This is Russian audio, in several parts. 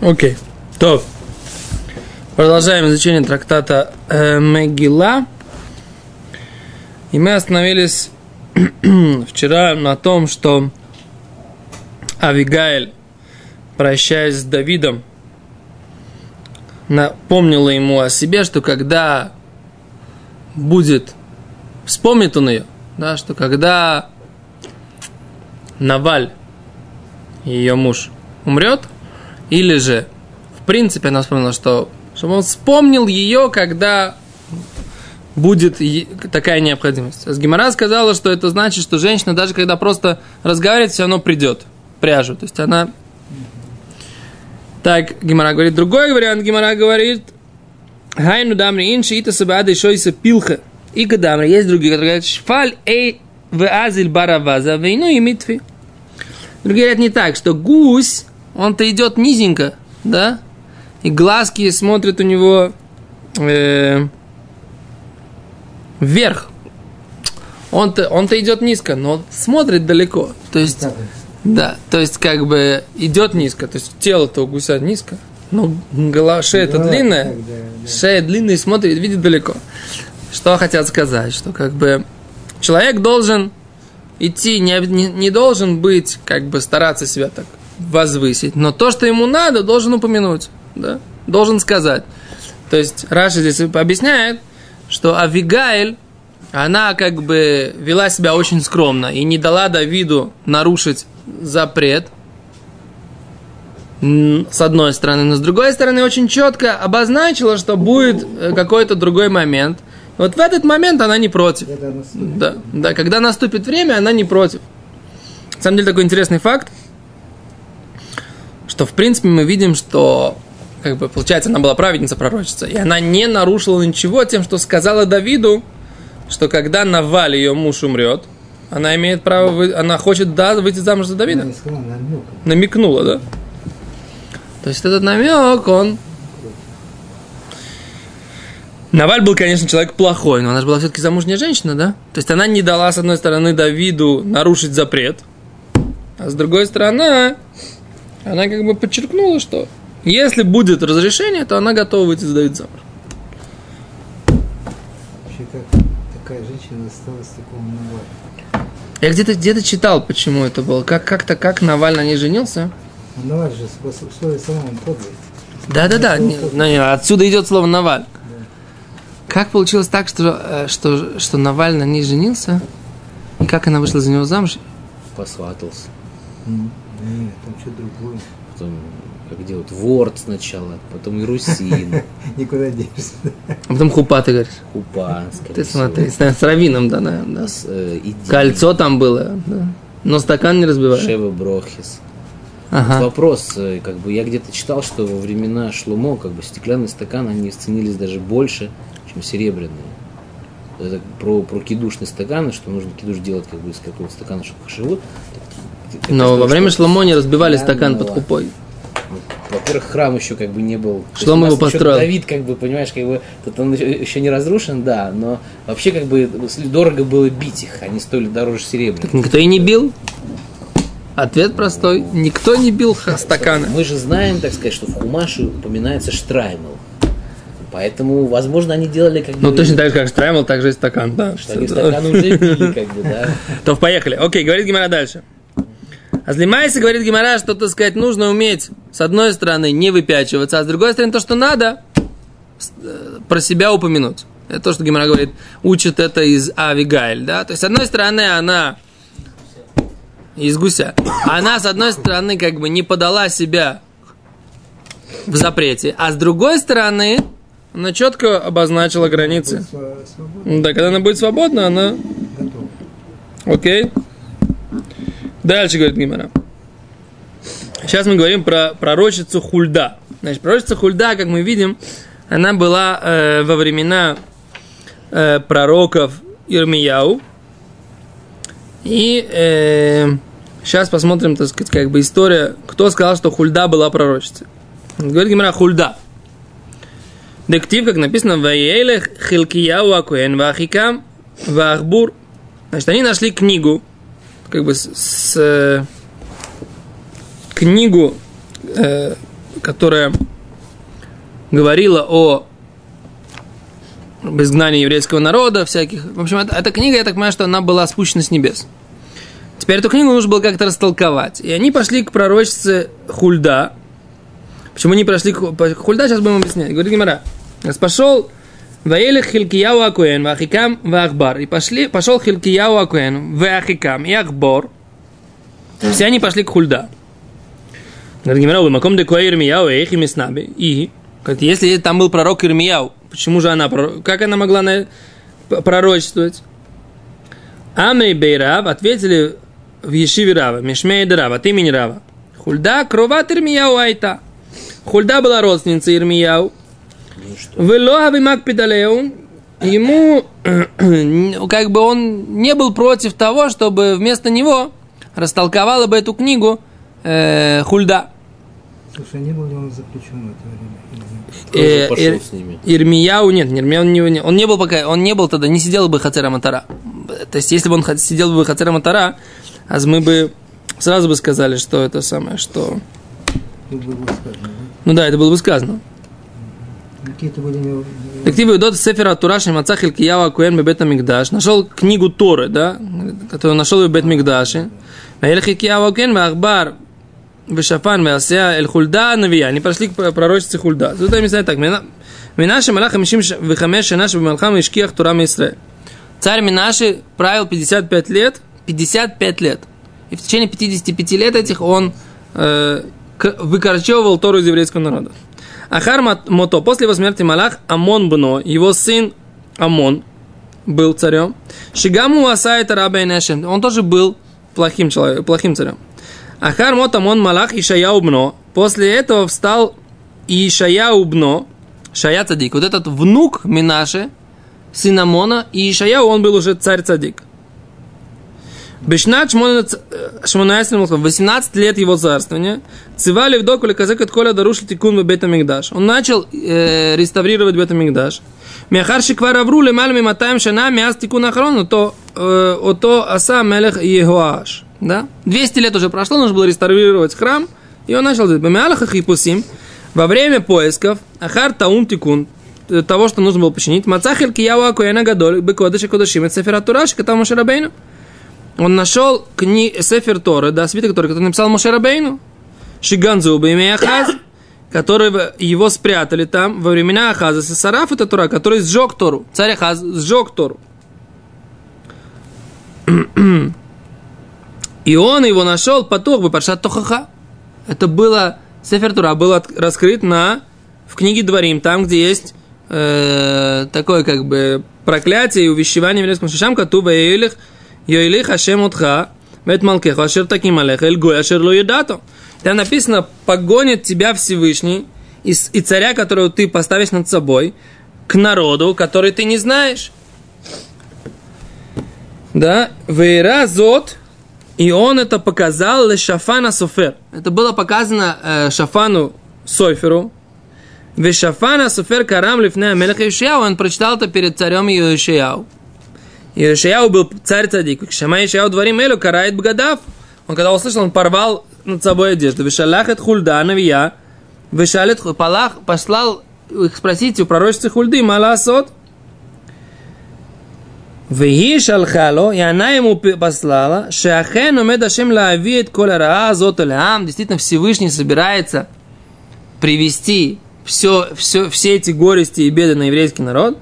Окей. То. Продолжаем изучение трактата э, Мегила. И мы остановились вчера на том, что Авигаэль, прощаясь с Давидом, напомнила ему о себе, что когда будет, вспомнит он ее, да, что когда Наваль, ее муж, умрет, или же, в принципе, она вспомнила, что, чтобы он вспомнил ее, когда будет такая необходимость. Гимара сказала, что это значит, что женщина, даже когда просто разговаривает, все равно придет пряжу. То есть она... Так, Гимара говорит. Другой вариант Гимара говорит, Хайну дамри инши ита сабада шойса пилха. И гадамри. Есть другие, которые говорят, шфаль эй в азиль бараваза вейну и митви. Другие говорят не так, что гусь, он-то идет низенько, да? И глазки смотрят у него э, вверх. Он-то, он-то идет низко, но смотрит далеко. То есть, да, то есть как бы идет низко, то есть тело-то у гуся низко, но голова, шея-то длинная, шея длинная и смотрит, видит далеко. Что хотят сказать, что как бы человек должен идти, не, не, не должен быть, как бы стараться себя так возвысить, но то, что ему надо, должен упомянуть, да, должен сказать. То есть Раша здесь объясняет, что Авигаэль, она как бы вела себя очень скромно и не дала Давиду нарушить запрет, с одной стороны, но с другой стороны очень четко обозначила, что будет э, какой-то другой момент. Вот в этот момент она не против. Да, да, когда наступит время, она не против. На самом деле такой интересный факт, что в принципе мы видим, что как бы получается она была праведница пророчица, и она не нарушила ничего тем, что сказала Давиду, что когда Наваль ее муж умрет, она имеет право, она хочет да, выйти замуж за Давида. Она сказала, намекнула, да? То есть этот намек, он... Наваль был, конечно, человек плохой, но она же была все-таки замужняя женщина, да? То есть она не дала, с одной стороны, Давиду нарушить запрет, а с другой стороны, она как бы подчеркнула, что если будет разрешение, то она готова выйти за Давида замуж. Вообще, как такая женщина осталась такому Наваль? Я где-то где читал, почему это было. Как, как-то как Наваль на ней женился. Ну, Наваль же в условии самого подвиг. Да-да-да, отсюда идет слово Наваль. Как получилось так, что, э, что, что Наваль на ней женился? И как она вышла за него замуж? Посватался. Нет, там что другое. Потом как делают, Word сначала, потом и Русин. Никуда денешься. А потом Хупа, ты говоришь? Хупа, Ты смотри, с, с Равином, да, наверное. С, э, Кольцо там было, да. Но стакан не разбивали. Шева Брохис. Ага. Вот вопрос, э, как бы я где-то читал, что во времена Шлумо, как бы стеклянный стакан, они ценились даже больше, чем серебряные. Это про, про кидушные стаканы, что нужно кидуш делать как бы из какого-то стакана, чтобы хашивут. Но во время Шломо не разбивали стакан под хупой во-первых, храм еще как бы не был. Что мы его построил? Давид, как бы, понимаешь, как бы, тут он еще не разрушен, да, но вообще как бы дорого было бить их, они стоили дороже серебра. Так никто и не бил. Ответ простой. Никто не бил стаканы. Мы же знаем, так сказать, что в Хумаше упоминается штраймел. Поэтому, возможно, они делали как бы... Ну, точно так же, как штраймел, так же и стакан, да. Что они стакан уже били, как бы, да. То поехали. Окей, говорит Гимара дальше. А Азлимайся говорит Гимара, что, так сказать, нужно уметь, с одной стороны, не выпячиваться, а с другой стороны, то, что надо, э, про себя упомянуть. Это то, что Гимара говорит, учит это из Авигайль, да. То есть, с одной стороны, она из гуся. Она, с одной стороны, как бы не подала себя в запрете, а с другой стороны, она четко обозначила границы. Да, когда она будет свободна, она... Окей. Дальше говорит Гимара. Сейчас мы говорим про пророчицу Хульда. Значит, пророчица Хульда, как мы видим, она была э, во времена э, пророков Ирмияу. И э, сейчас посмотрим, так сказать, как бы история, кто сказал, что Хульда была пророчицей. Говорит Гимара Хульда. Дектив, как написано, Ваелех Хилкияу Акуэн Вахикам Вахбур. Значит, они нашли книгу, как бы с, с книгу э, которая говорила о изгнании еврейского народа, всяких. В общем, это, эта книга, я так понимаю, что она была спущена с небес. Теперь эту книгу нужно было как-то растолковать. И они пошли к пророчице Хульда. Почему они прошли к Хульда, сейчас будем объяснять. Говорит Гимара. Пошел Ваэлих Хилкияу Акуэн, Вахикам, Вахбар. И пошли, пошел Хилкияу Акуэн, Вахикам и Ахбор. Все они пошли к Хульда. Говорит Гимара, Маком де Куэ Ирмияу, Эхи Миснаби. И, говорит, если там был пророк Ирмияу, Почему же она, как она могла на, пророчествовать? Амей Бейрав ответили в Ешиве Рава, Мишмей Рава, от имени Рава. Хульда кроват Ирмияу Айта. Хульда была родственницей Ирмияу. Велоа Вимак Педалеу. Ему, как бы он не был против того, чтобы вместо него растолковала бы эту книгу э, Хульда. Слушай, не был ли он заключен в это время? э, Ир, Ирмияу, нет, Ирмияу не, он не был пока, он не был тогда, не сидел бы Хацера Матара. То есть, если бы он сидел бы Хацера Матара, а мы бы сразу бы сказали, что это самое, что... Ну да, это было бы сказано. Какие-то были... Активы Дот Сефера Тураши Мацах Илкиява Куэн Бебет Мигдаш. Нашел книгу Торы, да, которую нашел в Бет Мигдаше. Ваэлх Илкиява Куэн Вахбар Вешафан, Веасея, Эль Хульда, Навия. Они прошли к пророчице Хульда. Тут они знают так. Минаши Малах Хамишим Вихамеш Шанаш Бималхам Ишкиях Турам Исре. Царь Минаши правил 55 лет. 55 лет. И в течение 55 лет этих он э, выкорчевывал Тору из еврейского народа. Ахар Мото, после его смерти Малах, Амон Бно, его сын Амон, был царем. Шигаму Асайта Рабейнешем, он тоже был плохим, человеком, плохим царем. Ахар мотамон малах Ишаяу бно. После этого встал Ишаяу бно, Шая цадик. Вот этот внук Минаше, сын Амона, и Ишаяу, он был уже царь цадик. Бешнат Шмонайсен 18 лет его царствования. Цивали в докуле казакат коля дарушил тикун в бета Мигдаш. Он начал э, реставрировать бета Мигдаш. Мяхар шиквар авру лемаль миматаем шана мяс тикун ахрон, то э, ото аса мелех Егоаш. Да? 200 лет уже прошло, нужно было реставрировать храм, и он начал делать. Бамиалаха хипусим, во время поисков, ахар таун тикун, э, того, что нужно было починить, мацахель кияу акуэна гадоль, бекодыши кодышим, это сефера тураш, катам Мошерабейну. Он нашел кни... Сефер Торы, да, свиток, который, который написал Мошерабейну, Шиганзу имя Ахаз, который его спрятали там во времена Ахаза. Сараф это Тора, который сжег Тору. Царь Ахаз сжег Тору. И он его нашел поток бы Паршат Тохаха. Это было, Сефер Тура был от, раскрыт на, в книге Дворим, там, где есть э, такое как бы проклятие и увещевание еврейским шишам, катува Йоилих, Йоилих Ашем Утха, Бет Малкеху, Ашер Таким Алех, Эль Гой, Ашер Ло Едато. Там написано, погонит тебя Всевышний и, и царя, которого ты поставишь над собой, к народу, который ты не знаешь. Да, Вейра Зот, и он это показал Шафана Софер. Это было показано э, Шафану Соферу. Вешафана Софер Карам Лифнея Мелеха Ишияу. Он прочитал это перед царем Иошияу. Иошияу был царь цадик. Шама Ишияу дворим Элю карает Бгадав. Он когда услышал, он порвал над собой одежду. Вешалахет Хульда Навия. Вешалет Палах послал их спросить у пророчества Хульды Маласот. והיא שלחה לו, и она ему послала, шеахен умед Ашем лаавит коля раа зот действительно Всевышний собирается привести все, все, все эти горести и беды на еврейский народ,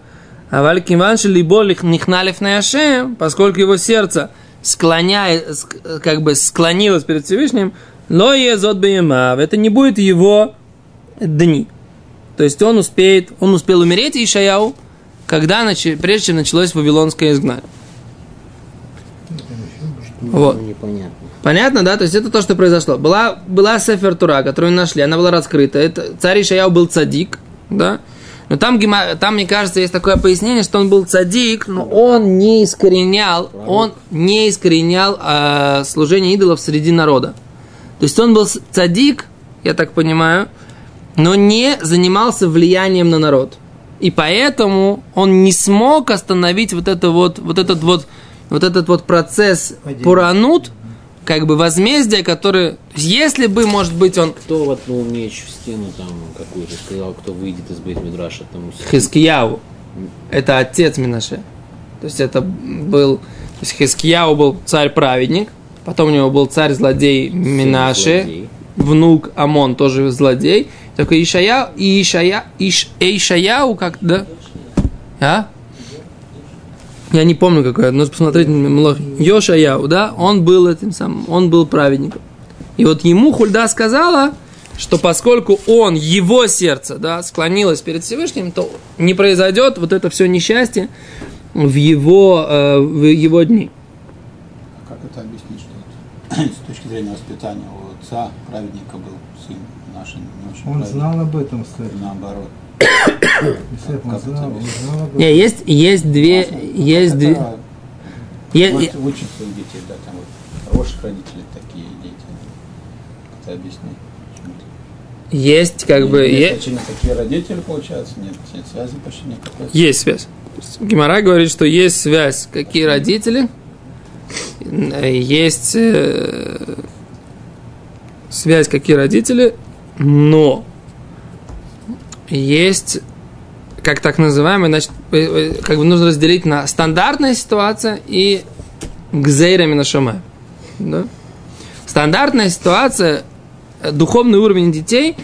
а валькиван либо нихналев на Ашем, поскольку его сердце склоняет, как бы склонилось перед Всевышним, но езот бейма, это не будет его дни. То есть он успеет, он успел умереть, и Ишаяу, когда, прежде чем началось вавилонское изгнание. Вот. Понятно, да? То есть это то, что произошло. Была, была Сефер Тура, которую нашли, она была раскрыта. Это, царь Ишаяу был цадик, да? Но там, там, мне кажется, есть такое пояснение, что он был цадик, но он не искоренял, он не искоренял э, служение идолов среди народа. То есть он был цадик, я так понимаю, но не занимался влиянием на народ. И поэтому он не смог остановить вот, это вот, вот этот вот вот этот вот процесс Падение. пуранут как бы возмездие, которое, если бы, может быть, он Кто воткнул меч в стену там какую-то, сказал, кто выйдет из Бейт Мидраша, тому Хискияу, это отец Минаше. То есть это был, то есть Хискияу был царь-праведник, потом у него был царь-злодей Минаше, злодей. внук Амон тоже злодей, только Ишая, и Ишая, Иш, Эйшаяу как, да? А? Я не помню какой, нужно посмотреть Млох. Йошаяу, да? Он был этим самым, он был праведником. И вот ему Хульда сказала, что поскольку он, его сердце, да, склонилось перед Всевышним, то не произойдет вот это все несчастье в его, э, в его дни. Как это объяснить, что вот с точки зрения воспитания у отца праведника был сын наш не очень Он праведник, знал об этом, кстати. наоборот. Не, есть, есть две, есть две, е- может учат своих детей, да, там вот хороших родителей такие дети. Это? Почему-то. есть как бы, Нет, е- значения, такие родители, получается, нет, нет связи почти никакой. есть связь. Гимара говорит, что есть связь. Какие родители? Есть э, связь, какие родители, но есть как так называемый, значит, э, э, как бы нужно разделить на стандартная ситуация и гзейрами на шамай. Да? Стандартная ситуация, э, духовный уровень детей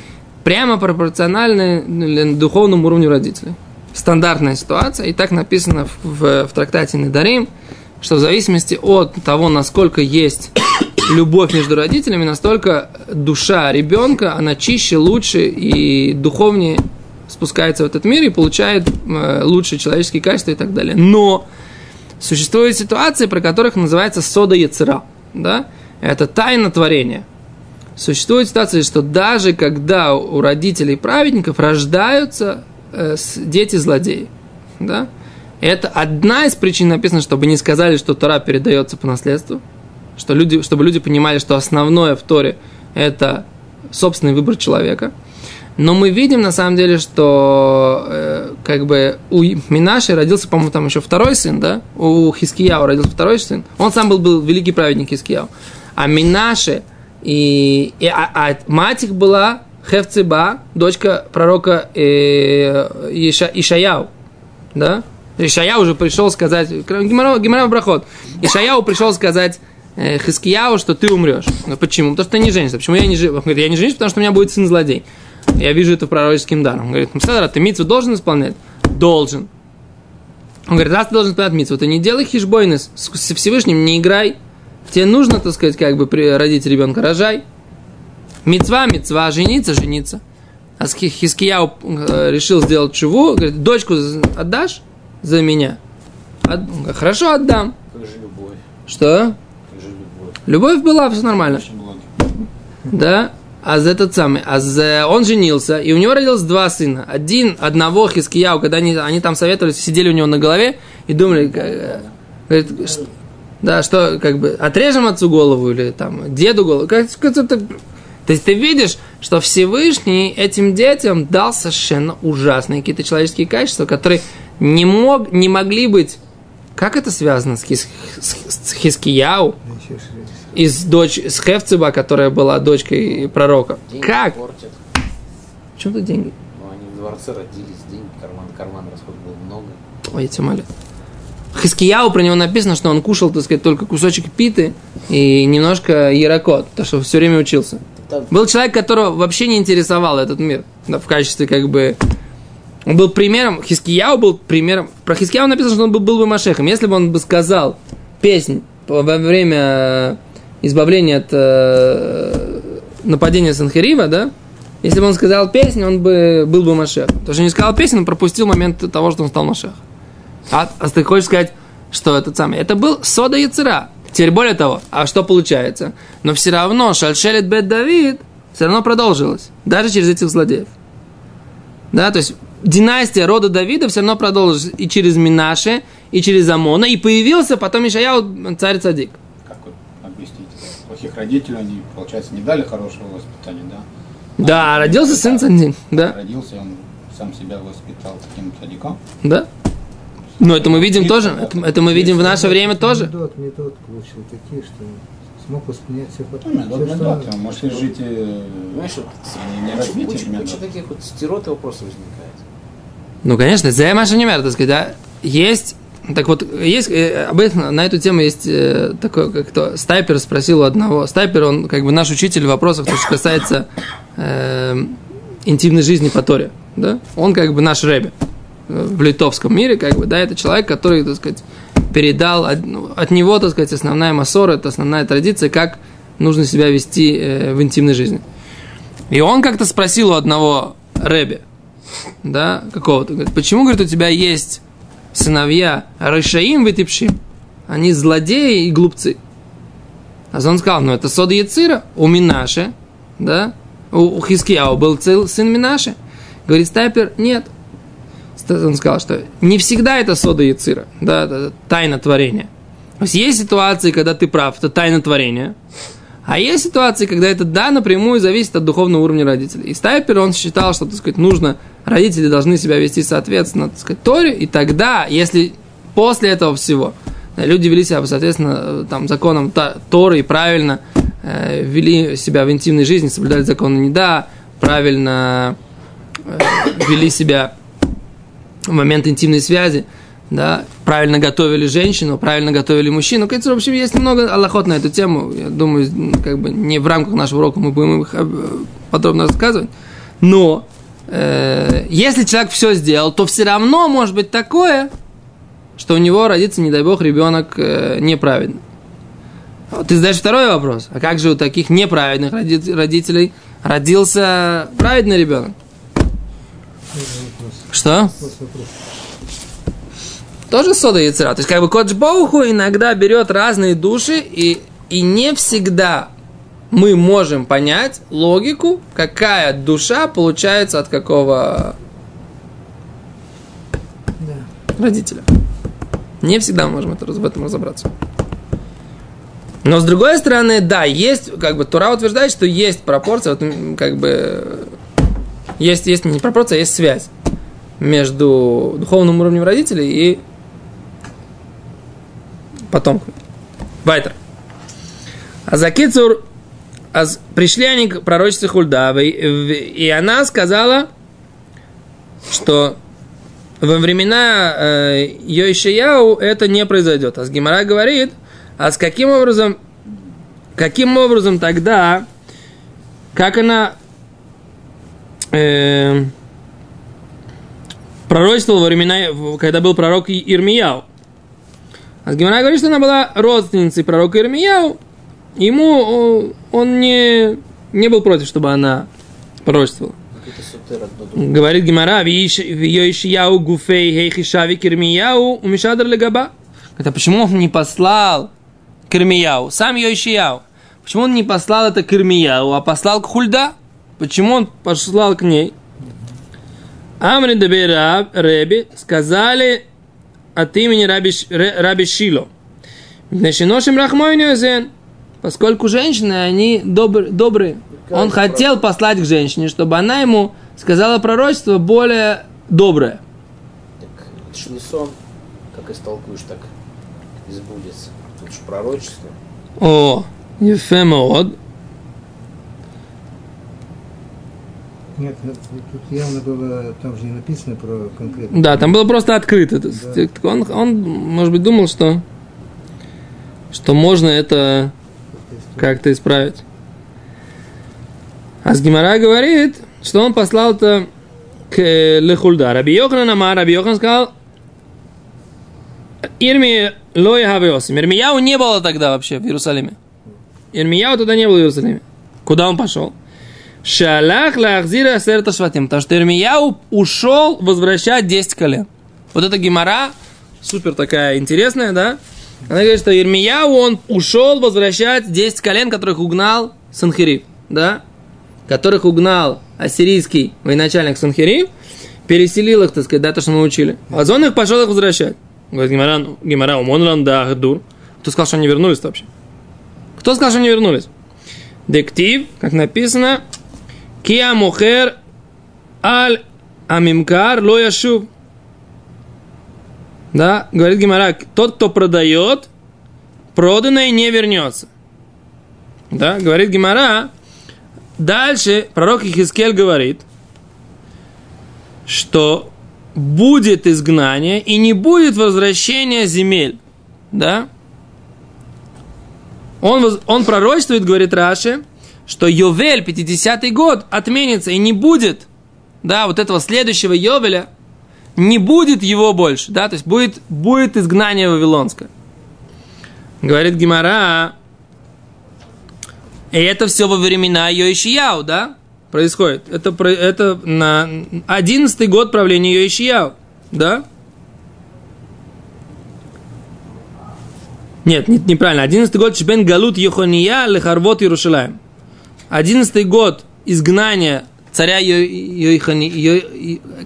прямо пропорциональный ну, духовному уровню родителей. Стандартная ситуация, и так написано в, в, в трактате Недарим, что в зависимости от того, насколько есть любовь между родителями, настолько душа ребенка, она чище, лучше и духовнее спускается в этот мир и получает э, лучшие человеческие качества и так далее. Но существуют ситуации, про которых называется сода яцера. Да? Это тайна творения. Существует ситуация, что даже когда у родителей праведников рождаются э, с- дети-злодеи, да? это одна из причин написано, чтобы не сказали, что Тора передается по наследству, что люди, чтобы люди понимали, что основное в Торе – это собственный выбор человека. Но мы видим, на самом деле, что э, как бы у Минаши родился, по-моему, там еще второй сын, да? У Хискияу родился второй сын. Он сам был, был великий праведник Хискияу. А Минаши и, и а, а мать их была Хевцеба, дочка пророка э, Иша, Ишаяу. Да? Ишаяу уже пришел сказать, Гимара Брахот, Ишаяу пришел сказать э, Хискияу, что ты умрешь. Ну, почему? Потому что ты не женишься. Почему я не женюсь? Я не женюсь, потому что у меня будет сын злодей. Я вижу это пророческим даром. Он говорит, Мсадра, ты митцву должен исполнять? Должен. Он говорит, раз ты должен исполнять митцву, ты не делай хижбойнес с Всевышним, не играй. Тебе нужно, так сказать, как бы родить ребенка, рожай. Мецва, мецва, жениться, жениться. А Ски- Хискияу э, решил сделать чего? Говорит, дочку отдашь за меня? От- Хорошо, отдам. Как же любовь, Что? как же любовь. Любовь была, все нормально. Да? А за этот самый, а за, он женился, и у него родилось два сына. Один, одного Хискияу, когда они, они там советовались, сидели у него на голове и думали, э, говорит, что- да, что, как бы, отрежем отцу голову или там, деду голову. Как, как это- то есть ты видишь, что Всевышний этим детям дал совершенно ужасные какие-то человеческие качества, которые не, мог, не могли быть... Как это связано с, Хис, с- с Хискияу? Из дочь, с Хевцеба, которая была дочкой пророка. Деньги как? портят. В чем тут деньги? Ну, они в дворце родились, деньги, карман, карман расход было много. Ой, я тебя молю. Хискияу про него написано, что он кушал, так сказать, только кусочек питы и немножко ярокот, потому что все время учился. Там Был человек, которого вообще не интересовал этот мир. Да, в качестве как бы... Он был примером, Хискияу был примером... Про Хискияу написано, что он был, был бы Машехом. Если бы он бы сказал песнь во время избавления от э, нападения Санхерива, да? Если бы он сказал песню, он бы был бы Машех. Потому что не сказал песню, он пропустил момент того, что он стал Машех. А, а ты хочешь сказать, что этот самый... Это был Сода Яцера. Теперь более того, а что получается? Но все равно Шальшелет Бет Давид все равно продолжилась. Даже через этих злодеев. Да, то есть династия рода Давида все равно продолжилась и через Минаше, и через Амона, и появился потом Ишаяу царь Цадик. Плохих родителей они, получается, не дали хорошего воспитания, да? Да, а родился сын да, Родился, он сам себя воспитал таким садиком. да. Но это мы видим тоже, это, это мы видим в наше время тоже. Медот, медот получил такие, что мог воспринять все Ну, потом. да, да, да, там, может жить э, Понимаешь, вот не развитие куча, методов. куча таких вот стирот и вопросов возникает. Ну, конечно, это Маша не так сказать, да. Есть, так вот, есть, э, об этом, на эту тему есть э, такой, как то, Стайпер спросил у одного, Стайпер, он как бы наш учитель в вопросах, то, что касается э, интимной жизни по Торе, да, он как бы наш Рэбе э, в литовском мире, как бы, да, это человек, который, так сказать, передал, от, ну, от него, так сказать, основная массора, это основная традиция, как нужно себя вести э, в интимной жизни. И он как-то спросил у одного Рэбе, да, какого-то. Говорит, почему, говорит, у тебя есть сыновья Рышаим вытипшим? Они злодеи и глупцы. А он сказал, ну это Сода Яцира, у Минаше, да, у, у Хискияу был цел, сын Минаше. Говорит, Стайпер, нет. Он сказал, что не всегда это Сода Яцира, да, это тайна творения. То есть есть ситуации, когда ты прав, это тайна творения, а есть ситуации, когда это да, напрямую зависит от духовного уровня родителей. И Стайпер, он считал, что, так сказать, нужно, родители должны себя вести соответственно, так сказать, Торе, и тогда, если после этого всего да, люди вели себя, соответственно, там, законом Торы и правильно э, вели себя в интимной жизни, соблюдали законы не да, правильно э, вели себя в момент интимной связи, да, правильно готовили женщину, правильно готовили мужчину. Кажется, в общем, есть много аллахот на эту тему. Я думаю, как бы не в рамках нашего урока мы будем их э, подробно рассказывать. Но э, если человек все сделал, то все равно может быть такое, что у него родится, не дай бог, ребенок э, неправедный. Ты задаешь второй вопрос. А как же у таких неправедных родителей родился праведный ребенок? Что? Тоже сода яйцера. То есть, как бы Кодж Боуху иногда берет разные души, и, и не всегда мы можем понять логику, какая душа получается от какого Да. родителя. Не всегда мы можем это, в этом разобраться. Но с другой стороны, да, есть, как бы Тура утверждает, что есть пропорция, вот, как бы есть, есть не пропорция, а есть связь между духовным уровнем родителей и потомками. Вайтер. А за Кицур пришли они к пророчестве Хульдавы, и она сказала, что во времена э, Йошияу это не произойдет. А с Гимара говорит, а с каким образом, каким образом тогда, как она э, пророчествовала во времена, когда был пророк Ирмияу. А Гимара говорит, что она была родственницей пророка Ирмияу. Ему он не, не был против, чтобы она пророчествовала. Говорит Гимара, Ишияу гуфей хейхишави кирмияу умишадр легаба. Говорит, а почему он не послал к Ирмияу? Сам Йошияу. Почему он не послал это к Ирмияу, а послал к Хульда? Почему он послал к ней? Амри Реби сказали от имени Раби, Раби Шило. Нешиношим Рахмойнюзен. Поскольку женщины, они добр- добрые. Он хотел послать к женщине, чтобы она ему сказала пророчество более доброе. Так, это ж не сон, как истолкуешь, так и сбудется. Тут же пророчество. О, Ефемоод. Нет, ну, тут явно было, там же не написано про конкретно. Да, там было просто открыто. То есть, Он, он, может быть, думал, что, что можно это как-то исправить. А с Гимара говорит, что он послал это к э, Лехульда. Раби Йохан Амар, Раби Йохан сказал, Ирми Лой Хавиосим. Ирмияу не было тогда вообще в Иерусалиме. Ирмияу тогда не был в Иерусалиме. Куда он пошел? Шалах лахзира серта шватим. Потому что Ирмияу ушел возвращать 10 колен. Вот эта гемора, супер такая интересная, да? Она говорит, что Ирмияу, он ушел возвращать 10 колен, которых угнал Санхирив, да? Которых угнал ассирийский военачальник Санхирив, переселил их, так сказать, да, то, что мы учили. А он их пошел их возвращать. Говорит, Гемора, ну, Гемора, умон да, дур. Кто сказал, что они вернулись вообще? Кто сказал, что они вернулись? Дектив, как написано, Киа мухер аль амимкар ло яшув. Да, говорит Гимара, тот, кто продает, проданное не вернется. Да, говорит Гимара. Дальше пророк Ихискель говорит, что будет изгнание и не будет возвращения земель. Да? Он, он пророчествует, говорит Раши, что Йовель, 50-й год, отменится и не будет, да, вот этого следующего Йовеля, не будет его больше, да, то есть будет, будет изгнание Вавилонское. Говорит Гимара, и это все во времена Йоишияу, да, происходит. Это, это на 11 год правления Йоишияу, да? Нет, нет, неправильно. 11 год Шбен Галут Йохония Лехарвот Иерушалаем. 11 год изгнания царя Йохани... Йо...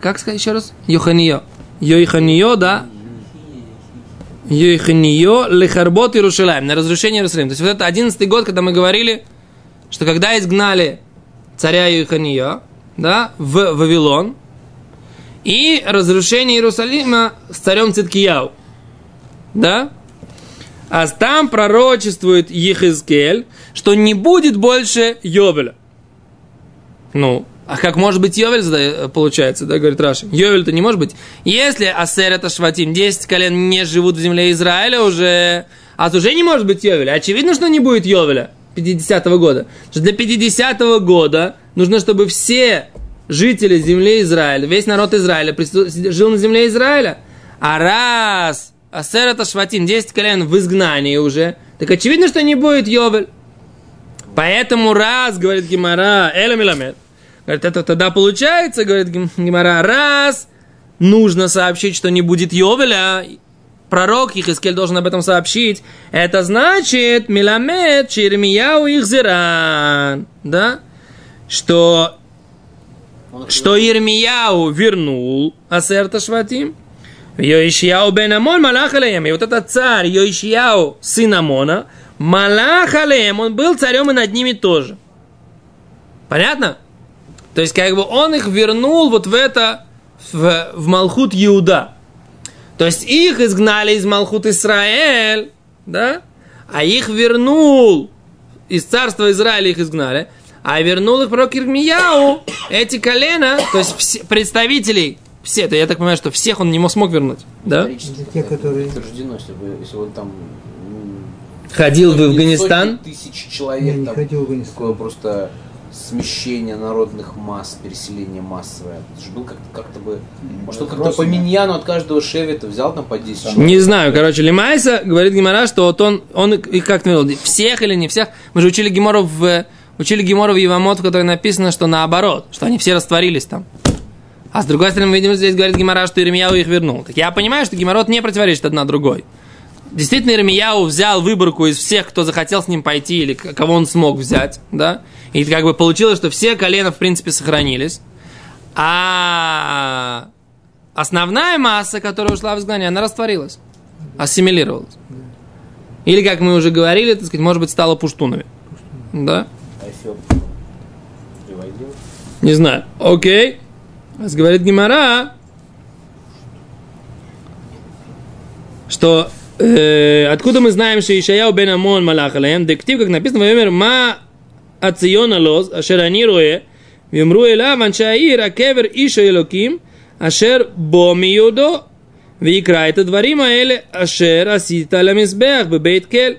Как сказать еще раз? Йоханио. Йоханио, да? Йоханио Лехарбот Иерушалаем. На разрушение Иерусалима. То есть вот это 11 год, когда мы говорили, что когда изгнали царя Йоханио, да, в Вавилон, и разрушение Иерусалима с царем Циткияу. Да? А там пророчествует Ехизкель, что не будет больше Йовеля. Ну, а как может быть Йовель, получается, да, говорит Раши. Йовель-то не может быть. Если Асер это Шватим, 10 колен не живут в земле Израиля уже, а уже не может быть Йовеля. Очевидно, что не будет Йовеля 50-го года. Что для 50-го года нужно, чтобы все жители земли Израиля, весь народ Израиля жил на земле Израиля. А раз Асер это Шватим, 10 колен в изгнании уже, так очевидно, что не будет Йовель. Поэтому раз, говорит Гимара, Эля Миламед, говорит, это тогда получается, говорит Гимара, раз нужно сообщить, что не будет Йовеля, пророк Ихискель должен об этом сообщить, это значит, Миламед, Черемияу Ихзиран, да, что что Ермияу вернул Асерта Шватим, Йоишьяу бен Амон Малах Алеем. И вот этот царь Йоишьяу, сын Амона, Малах Алеем, он был царем и над ними тоже. Понятно? То есть, как бы он их вернул вот в это, в, в Малхут Иуда. То есть, их изгнали из Малхут Израиль, да? А их вернул из царства Израиля их изгнали, а вернул их пророк Ирмияу, эти колена, то есть все, представителей все, это я так понимаю, что всех он не смог вернуть, да? те, которые... Утверждено, если, бы, если он там... Ходил в Афганистан? Тысячи человек. Не, не там, ходил в Афганистан. Такое просто смещение народных масс, переселение массовое. Это же был как-то, как-то бы... Может, он как-то по миньяну от каждого шевета взял там по 10 человек. Не знаю, короче, Лимайса говорит Гимара, что вот он, он их как-то видел, всех или не всех. Мы же учили Гимору в, учили Гимору в Евамот, в которой написано, что наоборот, что они все растворились там. А с другой стороны, мы видим, здесь говорит Гимара, что Ирмияу их вернул. Так я понимаю, что Гимарот не противоречит одна другой. Действительно, Ирмияу взял выборку из всех, кто захотел с ним пойти, или кого он смог взять, да, и как бы получилось, что все колена, в принципе, сохранились. А основная масса, которая ушла в изгнание, она растворилась, ассимилировалась. Или, как мы уже говорили, так сказать, может быть, стала пуштунами. Да? А? Не знаю. Окей. Раз говорит Гимара, что откуда мы знаем, что Ишаяу бен Амон малах алаем, дектив, как написано, ваймер, ма ациона лоз, ашер ани роэ, ויאמרו אליו אנשי העיר, הקבר איש האלוקים, אשר בו מיודו, ויקרא את הדברים האלה אשר עשית על המזבח בבית כל.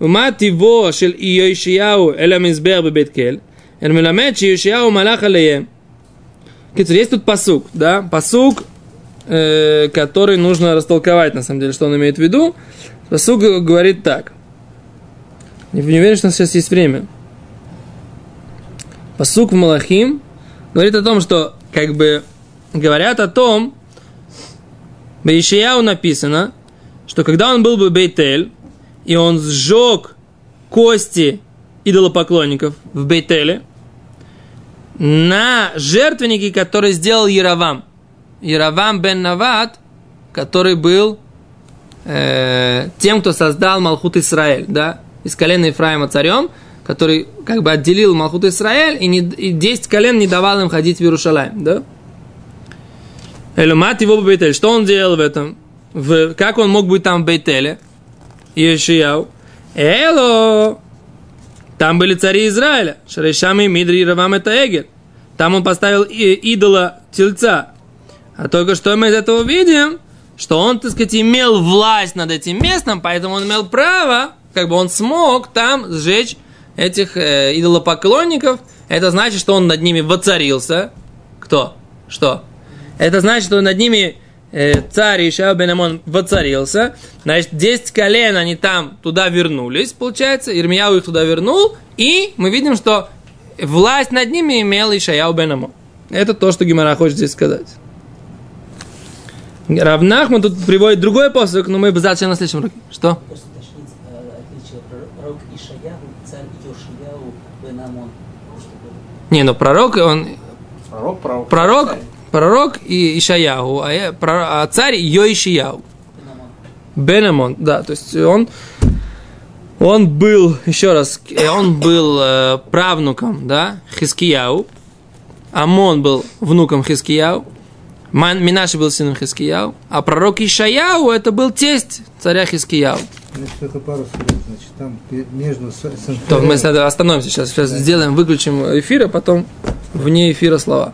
ומה טיבו של יאשיהו אל המזבח בבית כל? אלא מלמד שיאשיהו מלך עליהם. Кицур, есть тут посук, да, посук, э, который нужно растолковать, на самом деле, что он имеет в виду. Посук говорит так. Не, уверен, что у нас сейчас есть время. Посук в Малахим говорит о том, что, как бы, говорят о том, в Ишияу написано, что когда он был бы Бейтель, и он сжег кости идолопоклонников в Бейтеле, на жертвенники, которые сделал Яровам. Яровам бен Нават, который был э, тем, кто создал Малхут Исраэль, да, из колена Ефраима царем, который как бы отделил Малхут Исраэль и, не, и 10 колен не давал им ходить в Иерушалаем, да. Элюмат его Бейтель. Что он делал в этом? В, как он мог быть там в Бейтеле? Иешияу. Эло. Там были цари Израиля, Шарешами, Мидри, Равам это Эгер. Там он поставил и- идола тельца. А только что мы из этого видим, что он, так сказать, имел власть над этим местом, поэтому он имел право, как бы он смог там сжечь этих э, идолопоклонников. Это значит, что он над ними воцарился. Кто? Что? Это значит, что над ними э, царь Ишао бен воцарился. Значит, 10 колен они там туда вернулись, получается. Ирмияу их туда вернул. И мы видим, что власть над ними имел Ишаяу бен. Это то, что Гимара хочет здесь сказать. Равнахман тут приводит другой посох, но мы обязательно на следующем уроке. Что? Э? Не, ну пророк, он Пророк, пророк. пророк, пророк и Ишаяху, а, я- про- а царь Йоишияу. Бен Амон. Бен Амон, да, то есть он, он был, еще раз, э, он был э, правнуком, да, Хискияу, Амон был внуком Хискияу, Минаши был сыном Хискияу, а пророк Ишаяу это был тесть царя Хискияу. Значит, только пару слов. Значит, там между То мы остановимся сейчас, сейчас сделаем, выключим эфир, а потом вне эфира слова.